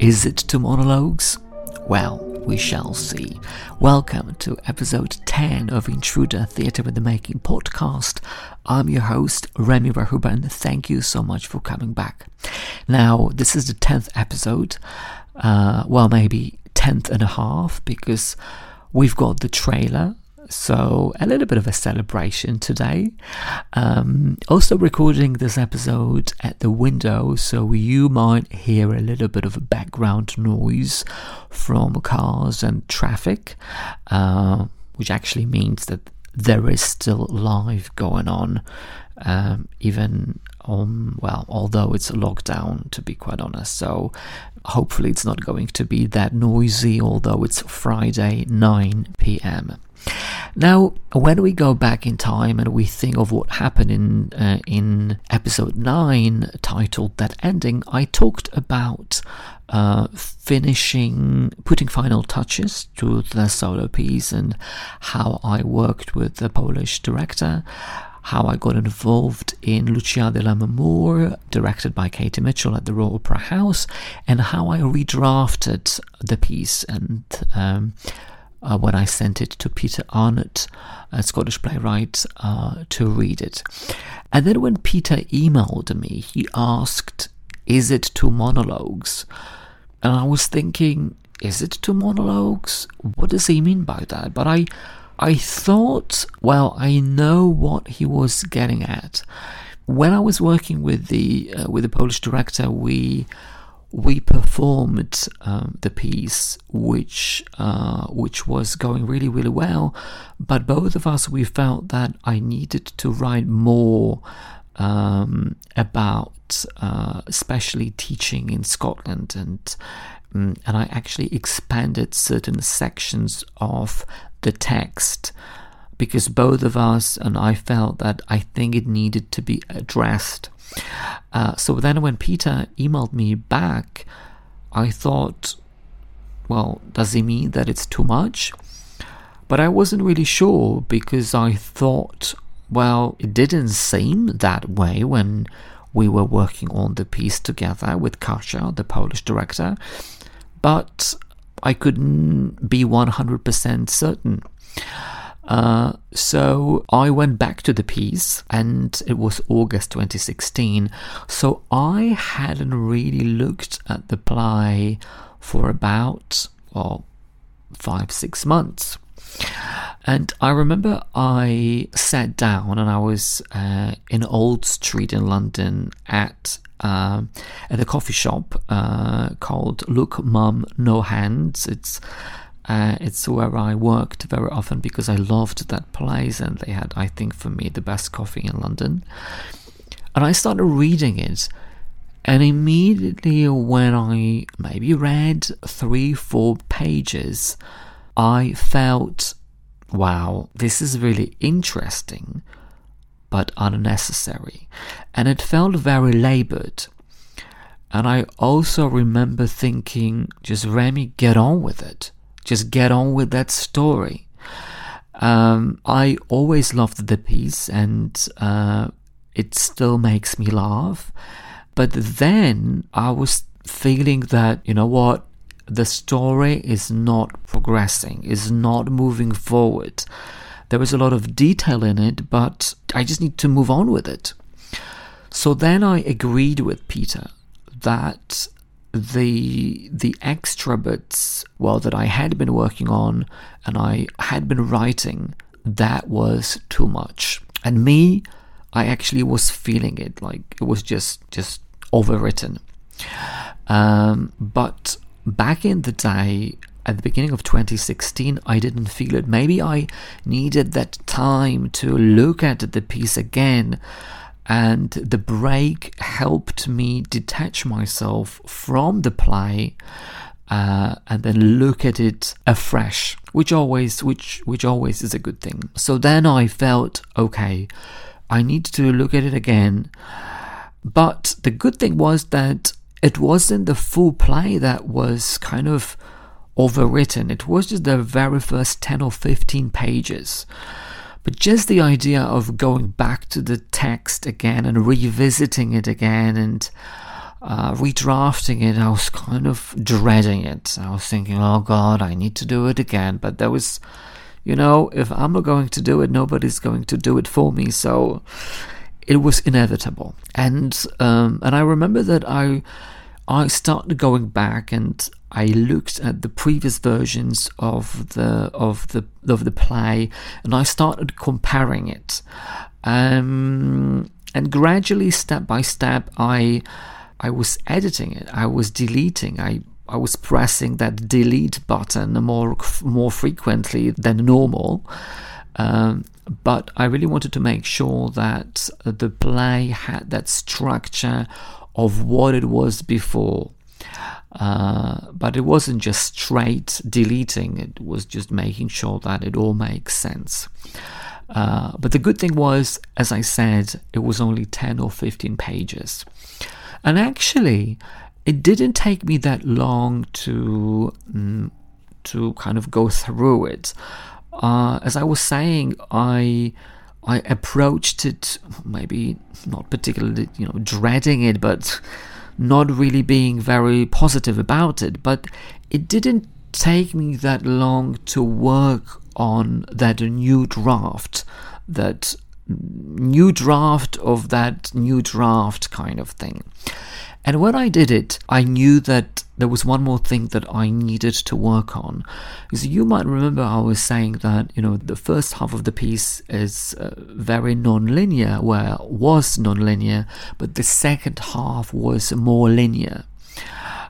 Is it two monologues? Well, we shall see. Welcome to episode 10 of Intruder Theatre with the Making podcast. I'm your host, Remi Rachuba. thank you so much for coming back. Now, this is the 10th episode, uh, well, maybe 10th and a half, because we've got the trailer so, a little bit of a celebration today. Um, also, recording this episode at the window, so you might hear a little bit of background noise from cars and traffic, uh, which actually means that there is still live going on, um, even on, well, although it's a lockdown, to be quite honest. So, hopefully, it's not going to be that noisy, although it's Friday, 9 pm. Now, when we go back in time and we think of what happened in uh, in episode nine, titled "That Ending," I talked about uh, finishing, putting final touches to the solo piece, and how I worked with the Polish director. How I got involved in Lucia de la Lammermoor, directed by Katie Mitchell at the Royal Opera House, and how I redrafted the piece and um, uh, when I sent it to Peter Arnott, a Scottish playwright, uh, to read it. And then when Peter emailed me, he asked, Is it two monologues? And I was thinking, Is it two monologues? What does he mean by that? But I, I thought, well, I know what he was getting at. When I was working with the uh, with the Polish director, we we performed um, the piece, which uh, which was going really really well, but both of us we felt that I needed to write more um, about, uh, especially teaching in Scotland, and um, and I actually expanded certain sections of the text because both of us and I felt that I think it needed to be addressed uh, so then when Peter emailed me back, I thought, well, does he mean that it's too much? But I wasn't really sure because I thought, well, it didn't seem that way when we were working on the piece together with Kasia, the Polish director, but I couldn't be 100% certain. Uh, so I went back to the piece, and it was August 2016. So I hadn't really looked at the play for about well five six months. And I remember I sat down and I was uh, in Old Street in London at uh, at a coffee shop uh, called Look Mum No Hands. It's uh, it's where I worked very often because I loved that place and they had, I think, for me, the best coffee in London. And I started reading it. And immediately when I maybe read three, four pages, I felt, wow, this is really interesting, but unnecessary. And it felt very labored. And I also remember thinking, just Remi, get on with it. Just get on with that story. Um, I always loved the piece and uh, it still makes me laugh. But then I was feeling that, you know what, the story is not progressing, is not moving forward. There is a lot of detail in it, but I just need to move on with it. So then I agreed with Peter that the the extra bits well that I had been working on and I had been writing that was too much and me I actually was feeling it like it was just just overwritten um, but back in the day at the beginning of 2016 I didn't feel it maybe I needed that time to look at the piece again and the break helped me detach myself from the play uh, and then look at it afresh, which always which which always is a good thing. So then I felt okay, I need to look at it again. But the good thing was that it wasn't the full play that was kind of overwritten. It was just the very first ten or fifteen pages. But just the idea of going back to the text again and revisiting it again and uh, redrafting it, I was kind of dreading it. I was thinking, oh God, I need to do it again. But there was, you know, if I'm not going to do it, nobody's going to do it for me. So it was inevitable. And um, and I remember that I I started going back and I looked at the previous versions of the of the of the play and I started comparing it. Um, and gradually, step by step, I I was editing it. I was deleting. I I was pressing that delete button more more frequently than normal. Um, but I really wanted to make sure that the play had that structure of what it was before. Uh, but it wasn't just straight deleting, it was just making sure that it all makes sense. Uh, but the good thing was, as I said, it was only 10 or 15 pages. And actually, it didn't take me that long to, mm, to kind of go through it. Uh, as I was saying, I I approached it maybe not particularly you know dreading it, but not really being very positive about it. But it didn't take me that long to work on that new draft, that new draft of that new draft kind of thing. And when I did it, I knew that there was one more thing that I needed to work on. Because you might remember I was saying that, you know, the first half of the piece is uh, very non-linear, where was non-linear, but the second half was more linear.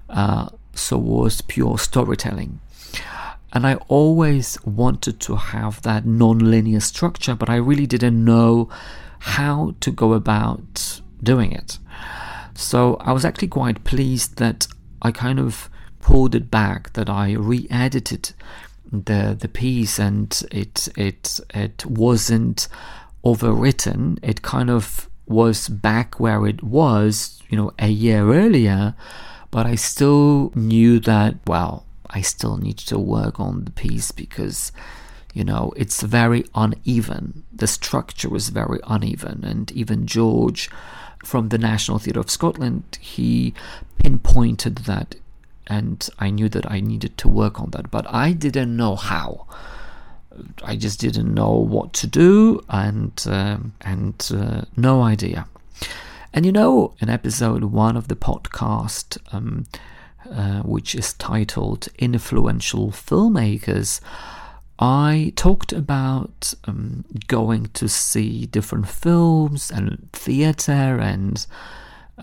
Uh, so was pure storytelling. And I always wanted to have that non-linear structure, but I really didn't know how to go about doing it. So I was actually quite pleased that I kind of pulled it back, that I re-edited the the piece, and it it it wasn't overwritten. It kind of was back where it was, you know, a year earlier, but I still knew that well, I still need to work on the piece because you know it's very uneven. The structure was very uneven, and even George from the National Theatre of Scotland, he pinpointed that, and I knew that I needed to work on that, but I didn't know how. I just didn't know what to do, and um, and uh, no idea. And you know, in episode one of the podcast, um, uh, which is titled "Influential Filmmakers," I talked about um, going to see different films and theater and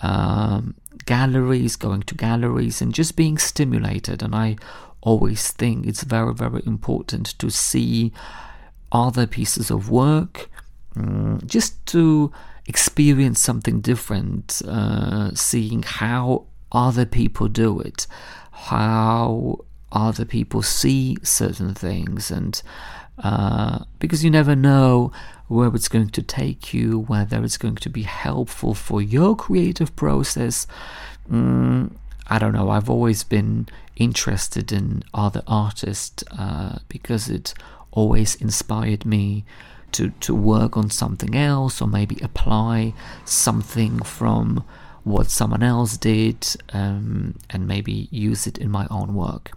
um, galleries, going to galleries and just being stimulated. And I always think it's very, very important to see other pieces of work um, just to experience something different, uh, seeing how other people do it, how other people see certain things and uh, because you never know where it's going to take you, whether it's going to be helpful for your creative process. Mm, I don't know. I've always been interested in other artists uh, because it always inspired me to to work on something else or maybe apply something from what someone else did um, and maybe use it in my own work.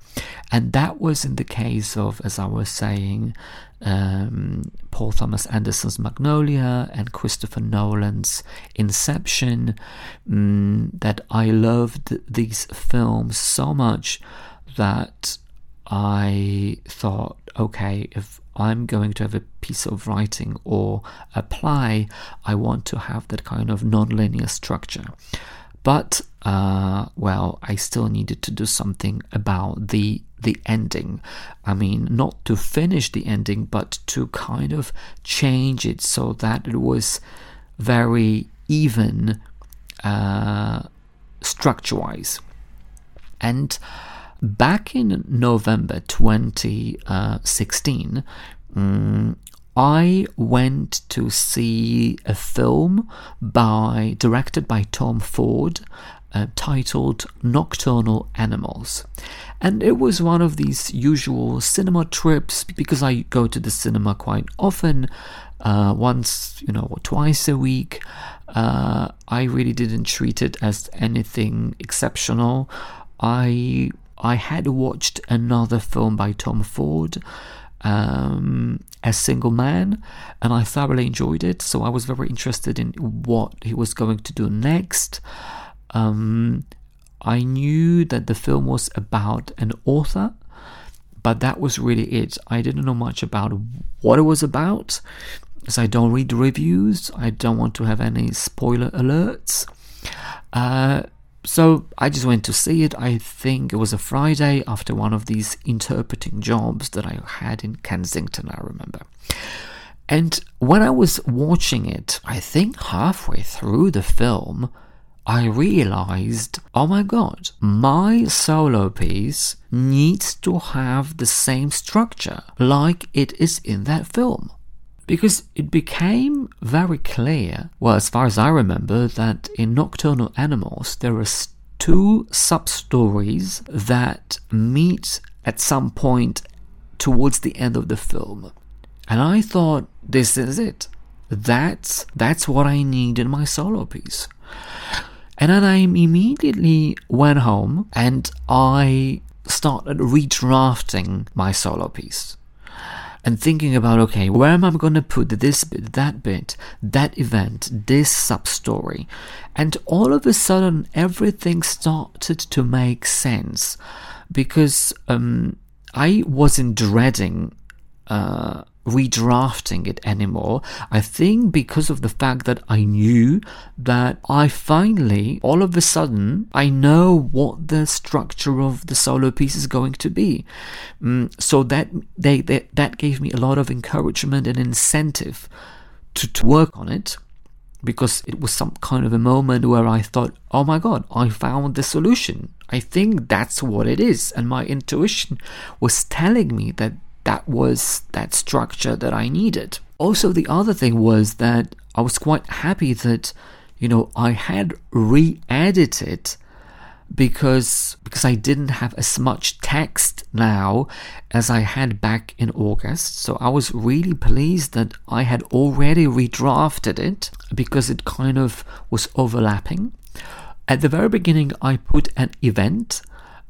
And that was in the case of, as I was saying, um, Paul Thomas Anderson's Magnolia and Christopher Nolan's Inception. Um, that I loved these films so much that I thought, okay, if I'm going to have a piece of writing or apply, I want to have that kind of non-linear structure. But uh, well, I still needed to do something about the the ending. I mean, not to finish the ending, but to kind of change it so that it was very even uh, structure-wise. And back in November 2016, um, I went to see a film by directed by Tom Ford uh, titled Nocturnal Animals. And it was one of these usual cinema trips because I go to the cinema quite often, uh, once, you know, or twice a week. Uh, I really didn't treat it as anything exceptional. I I had watched another film by Tom Ford, um, as Single Man, and I thoroughly enjoyed it. So I was very interested in what he was going to do next. Um, I knew that the film was about an author, but that was really it. I didn't know much about what it was about, because I don't read reviews. I don't want to have any spoiler alerts. Uh, so I just went to see it. I think it was a Friday after one of these interpreting jobs that I had in Kensington, I remember. And when I was watching it, I think halfway through the film, I realized, oh my god, my solo piece needs to have the same structure like it is in that film because it became very clear, well, as far as I remember, that in Nocturnal Animals there are two sub stories that meet at some point towards the end of the film. And I thought, this is it. That's that's what I need in my solo piece. And then I immediately went home and I started redrafting my solo piece and thinking about okay, where am I going to put this bit, that bit, that event, this sub story? And all of a sudden, everything started to make sense because um, I wasn't dreading. Uh, redrafting it anymore. I think because of the fact that I knew that I finally, all of a sudden, I know what the structure of the solo piece is going to be. Mm, so that they, they, that gave me a lot of encouragement and incentive to, to work on it. Because it was some kind of a moment where I thought, oh my god, I found the solution. I think that's what it is. And my intuition was telling me that that was that structure that I needed. Also, the other thing was that I was quite happy that, you know, I had re-edited because because I didn't have as much text now as I had back in August. So I was really pleased that I had already redrafted it because it kind of was overlapping. At the very beginning, I put an event.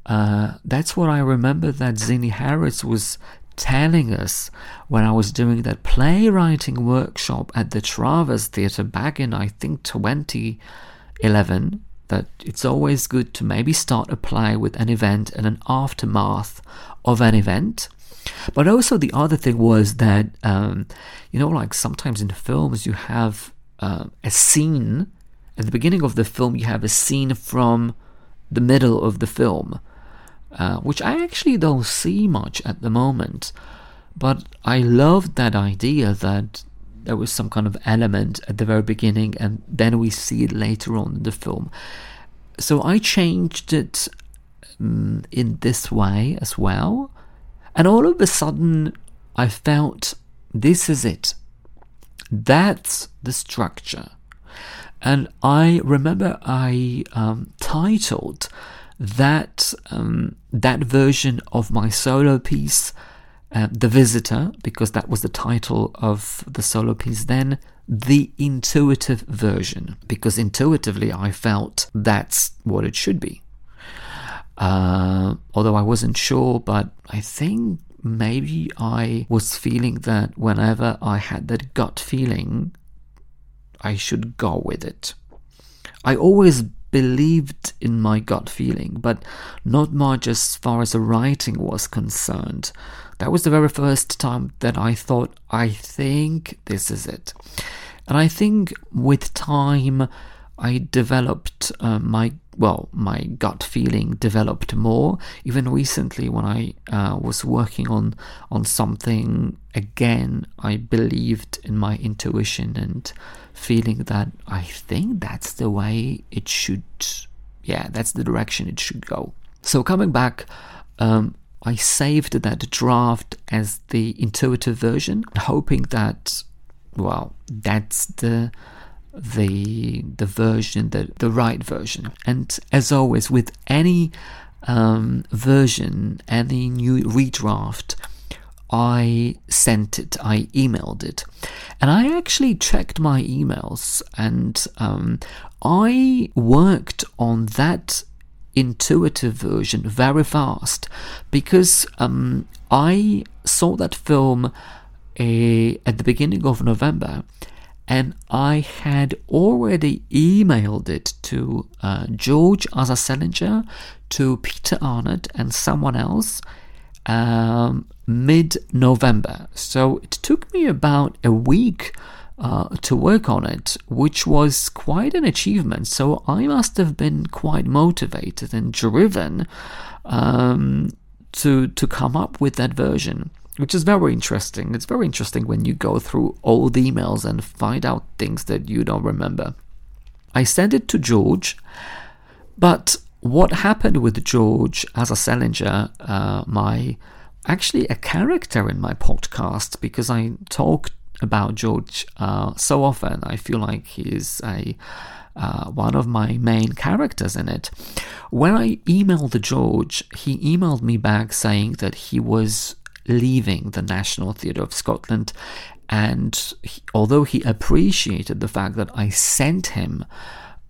Uh, that's what I remember that Zinnie Harris was telling us when I was doing that playwriting workshop at the Traverse Theatre back in, I think, 2011, that it's always good to maybe start a play with an event and an aftermath of an event. But also, the other thing was that, um, you know, like sometimes in films, you have uh, a scene. At the beginning of the film, you have a scene from the middle of the film uh, which I actually don't see much at the moment. But I loved that idea that there was some kind of element at the very beginning and then we see it later on in the film. So I changed it um, in this way as well. And all of a sudden, I felt this is it. That's the structure. And I remember I um, titled that um, that version of my solo piece, uh, The Visitor, because that was the title of the solo piece then, the intuitive version, because intuitively I felt that's what it should be. Uh, although I wasn't sure, but I think maybe I was feeling that whenever I had that gut feeling, I should go with it. I always believed in my gut feeling, but not much as far as the writing was concerned. That was the very first time that I thought, I think this is it. And I think with time, I developed uh, my well, my gut feeling developed more. Even recently, when I uh, was working on on something again, I believed in my intuition and feeling that I think that's the way it should, yeah, that's the direction it should go. So coming back, um, I saved that draft as the intuitive version, hoping that, well, that's the the the version, the the right version. And as always, with any um, version, any new redraft, I sent it, I emailed it. And I actually checked my emails and um, I worked on that intuitive version very fast because um, I saw that film uh, at the beginning of November and I had already emailed it to uh, George Aza-Selinger, to Peter Arnott, and someone else um, mid November. So it took me about a week uh, to work on it, which was quite an achievement. So I must have been quite motivated and driven um, to to come up with that version, which is very interesting. It's very interesting when you go through old emails and find out things that you don't remember. I sent it to George, but what happened with George Aza-Selinger, uh, my actually a character in my podcast, because I talk about George uh, so often. I feel like he's a uh, one of my main characters in it. When I emailed George, he emailed me back saying that he was leaving the National Theatre of Scotland, and he, although he appreciated the fact that I sent him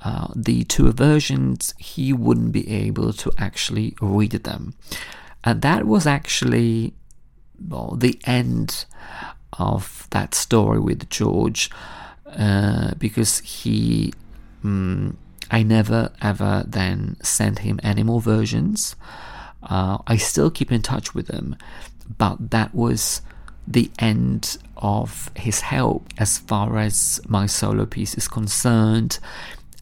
uh, the two versions, he wouldn't be able to actually read them. And that was actually well, the end of that story with George uh, because he. Um, I never ever then sent him any more versions. Uh, I still keep in touch with him, but that was the end of his help as far as my solo piece is concerned.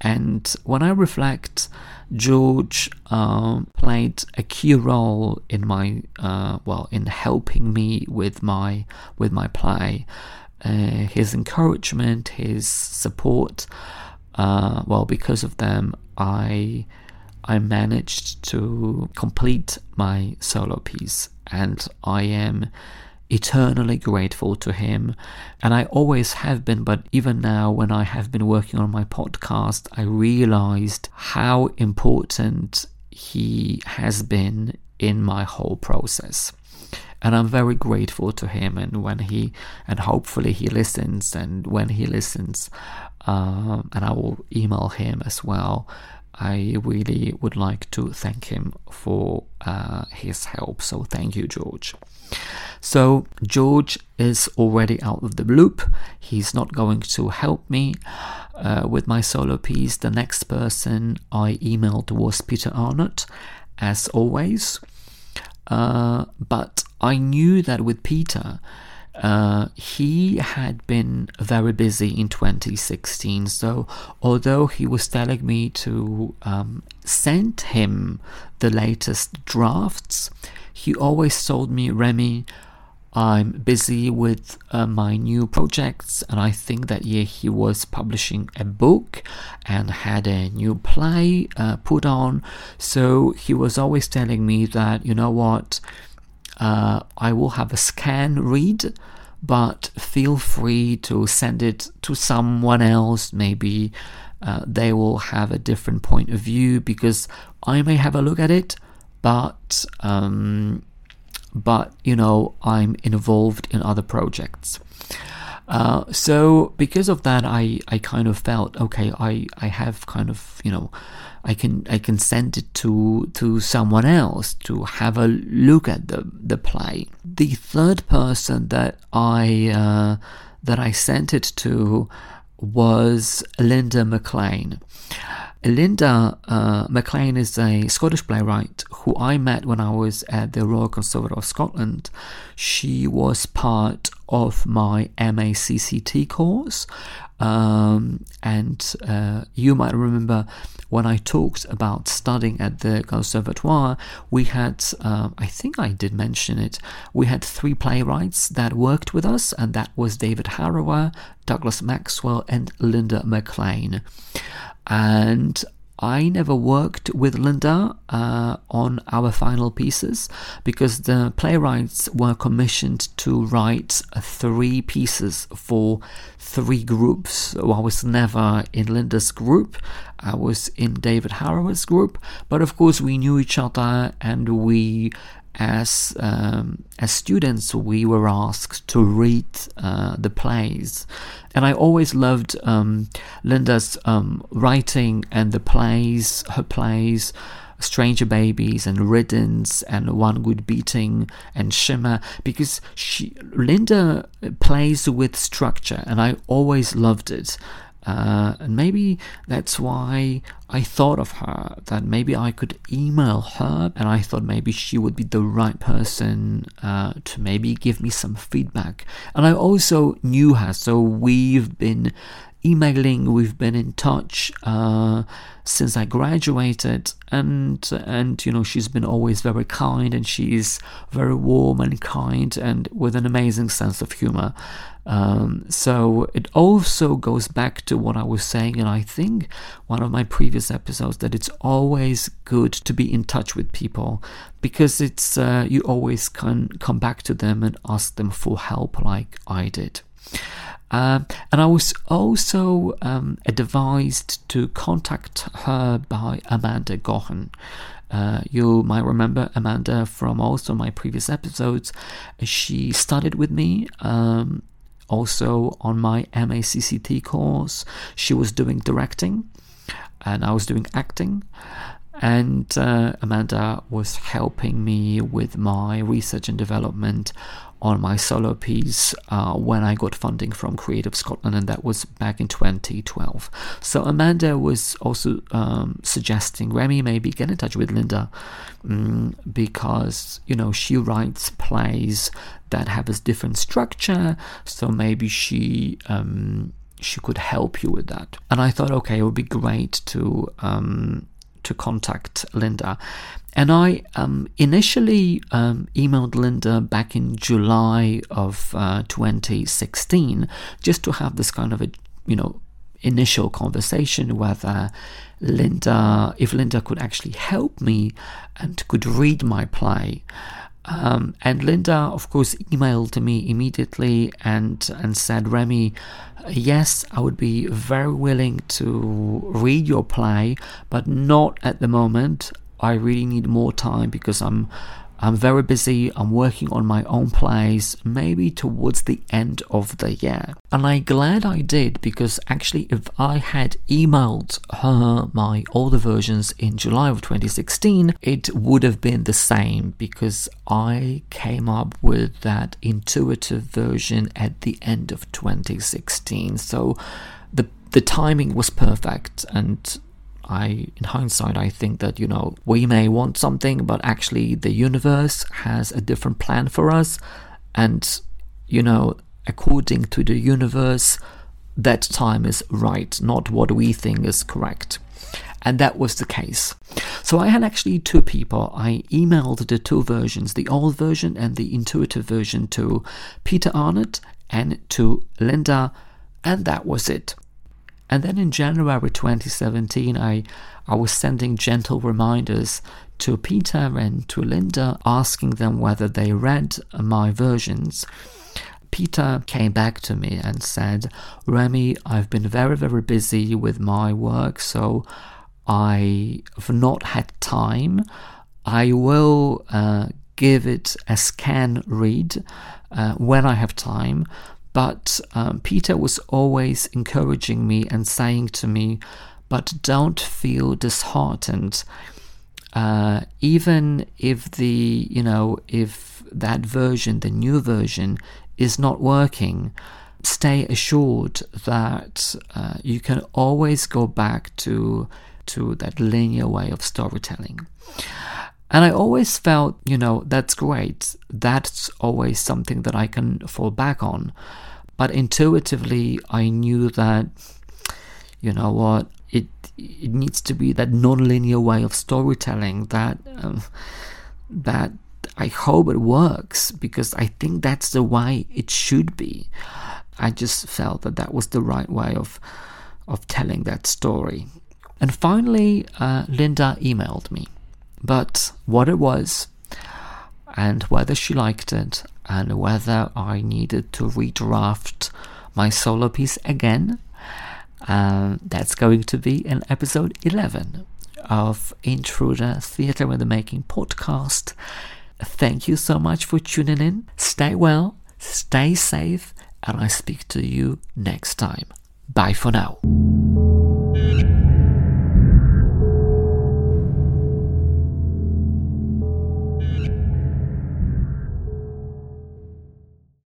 And when I reflect, George uh, played a key role in my uh, well in helping me with my with my play. Uh, his encouragement, his support. Uh, well, because of them, I I managed to complete my solo piece, and I am eternally grateful to him. And I always have been, but even now, when I have been working on my podcast, I realized how important he has been in my whole process. And I'm very grateful to him. And when he, and hopefully he listens, and when he listens, um, and I will email him as well. I really would like to thank him for uh, his help. So thank you, George. So George is already out of the loop. He's not going to help me uh, with my solo piece. The next person I emailed was Peter Arnott, as always. Uh, but I knew that with Peter, uh, he had been very busy in 2016. So, although he was telling me to um, send him the latest drafts, he always told me, Remi, I'm busy with uh, my new projects, and I think that year he was publishing a book and had a new play uh, put on. So he was always telling me that, you know what, uh, I will have a scan read, but feel free to send it to someone else. Maybe uh, they will have a different point of view because I may have a look at it, but. Um, but you know I'm involved in other projects. Uh, so because of that, I, I kind of felt okay. I, I have kind of you know I can I can send it to to someone else to have a look at the the play. The third person that I uh, that I sent it to was Linda McLean. Linda uh, is a Scottish playwright who I met when I was at the Royal Conservatoire of Scotland. She was part of my MACCT course. Um, and uh, you might remember when I talked about studying at the Conservatoire, we had, uh, I think I did mention it, we had three playwrights that worked with us, and that was David Harrower, Douglas Maxwell, and Linda McLean. And I never worked with Linda uh, on our final pieces because the playwrights were commissioned to write three pieces for three groups. So I was never in Linda's group, I was in David Harrower's group, but of course we knew each other and we as um, as students, we were asked to read uh, the plays, and I always loved um, Linda's um, writing and the plays, her plays. Stranger Babies and Riddance and One Good Beating and Shimmer because she Linda plays with structure and I always loved it. Uh, and maybe that's why I thought of her, that maybe I could email her, and I thought maybe she would be the right person uh, to maybe give me some feedback. And I also knew her, so we've been emailing, we've been in touch uh, since I graduated, and and you know she's been always very kind, and she's very warm and kind, and with an amazing sense of humor. Um, so it also goes back to what I was saying, and I think one of my previous episodes that it's always good to be in touch with people because it's uh, you always can come back to them and ask them for help, like I did. Uh, and I was also um, advised to contact her by Amanda Gohan. Uh, you might remember Amanda from also my previous episodes. She studied with me um, also on my MACCT course. She was doing directing and I was doing acting. And uh, Amanda was helping me with my research and development on my solo piece uh, when I got funding from Creative Scotland, and that was back in 2012. So Amanda was also um, suggesting Remi maybe get in touch with Linda um, because you know she writes plays that have a different structure, so maybe she. Um, she could help you with that, and I thought, okay, it would be great to um, to contact Linda. And I um, initially um, emailed Linda back in July of uh, 2016 just to have this kind of a, you know, initial conversation whether Linda, if Linda could actually help me and could read my play. Um, and Linda, of course, emailed me immediately and and said, Remi, yes, I would be very willing to read your play, but not at the moment. I really need more time because I'm I'm very busy. I'm working on my own plays, maybe towards the end of the year. And I'm glad I did because actually, if I had emailed her my older versions in July of 2016, it would have been the same because I came up with that intuitive version at the end of 2016. So the the timing was perfect and I, in hindsight, I think that, you know, we may want something, but actually the universe has a different plan for us. And, you know, according to the universe, that time is right, not what we think is correct. And that was the case. So I had actually two people. I emailed the two versions, the old version and the intuitive version, to Peter Arnott and to Linda, and that was it. And then in January 2017, I, I was sending gentle reminders to Peter and to Linda, asking them whether they read my versions. Peter came back to me and said, Remi, I've been very, very busy with my work, so I've not had time. I will uh, give it a scan read uh, when I have time, but um, Peter was always encouraging me and saying to me, but don't feel disheartened. Uh, even if the, you know, if that version, the new version, is not working, stay assured that uh, you can always go back to to that linear way of storytelling. And I always felt, you know, that's great. That's always something that I can fall back on. But intuitively, I knew that, you know what, it it needs to be that non-linear way of storytelling that um, that I hope it works because I think that's the way it should be. I just felt that that was the right way of of telling that story. And finally, uh, Linda emailed me. But what it was, and whether she liked it, and whether I needed to redraft my solo piece again, uh, that's going to be in episode 11 of Intruder Theatre in the Making podcast. Thank you so much for tuning in. Stay well, stay safe, and I speak to you next time. Bye for now.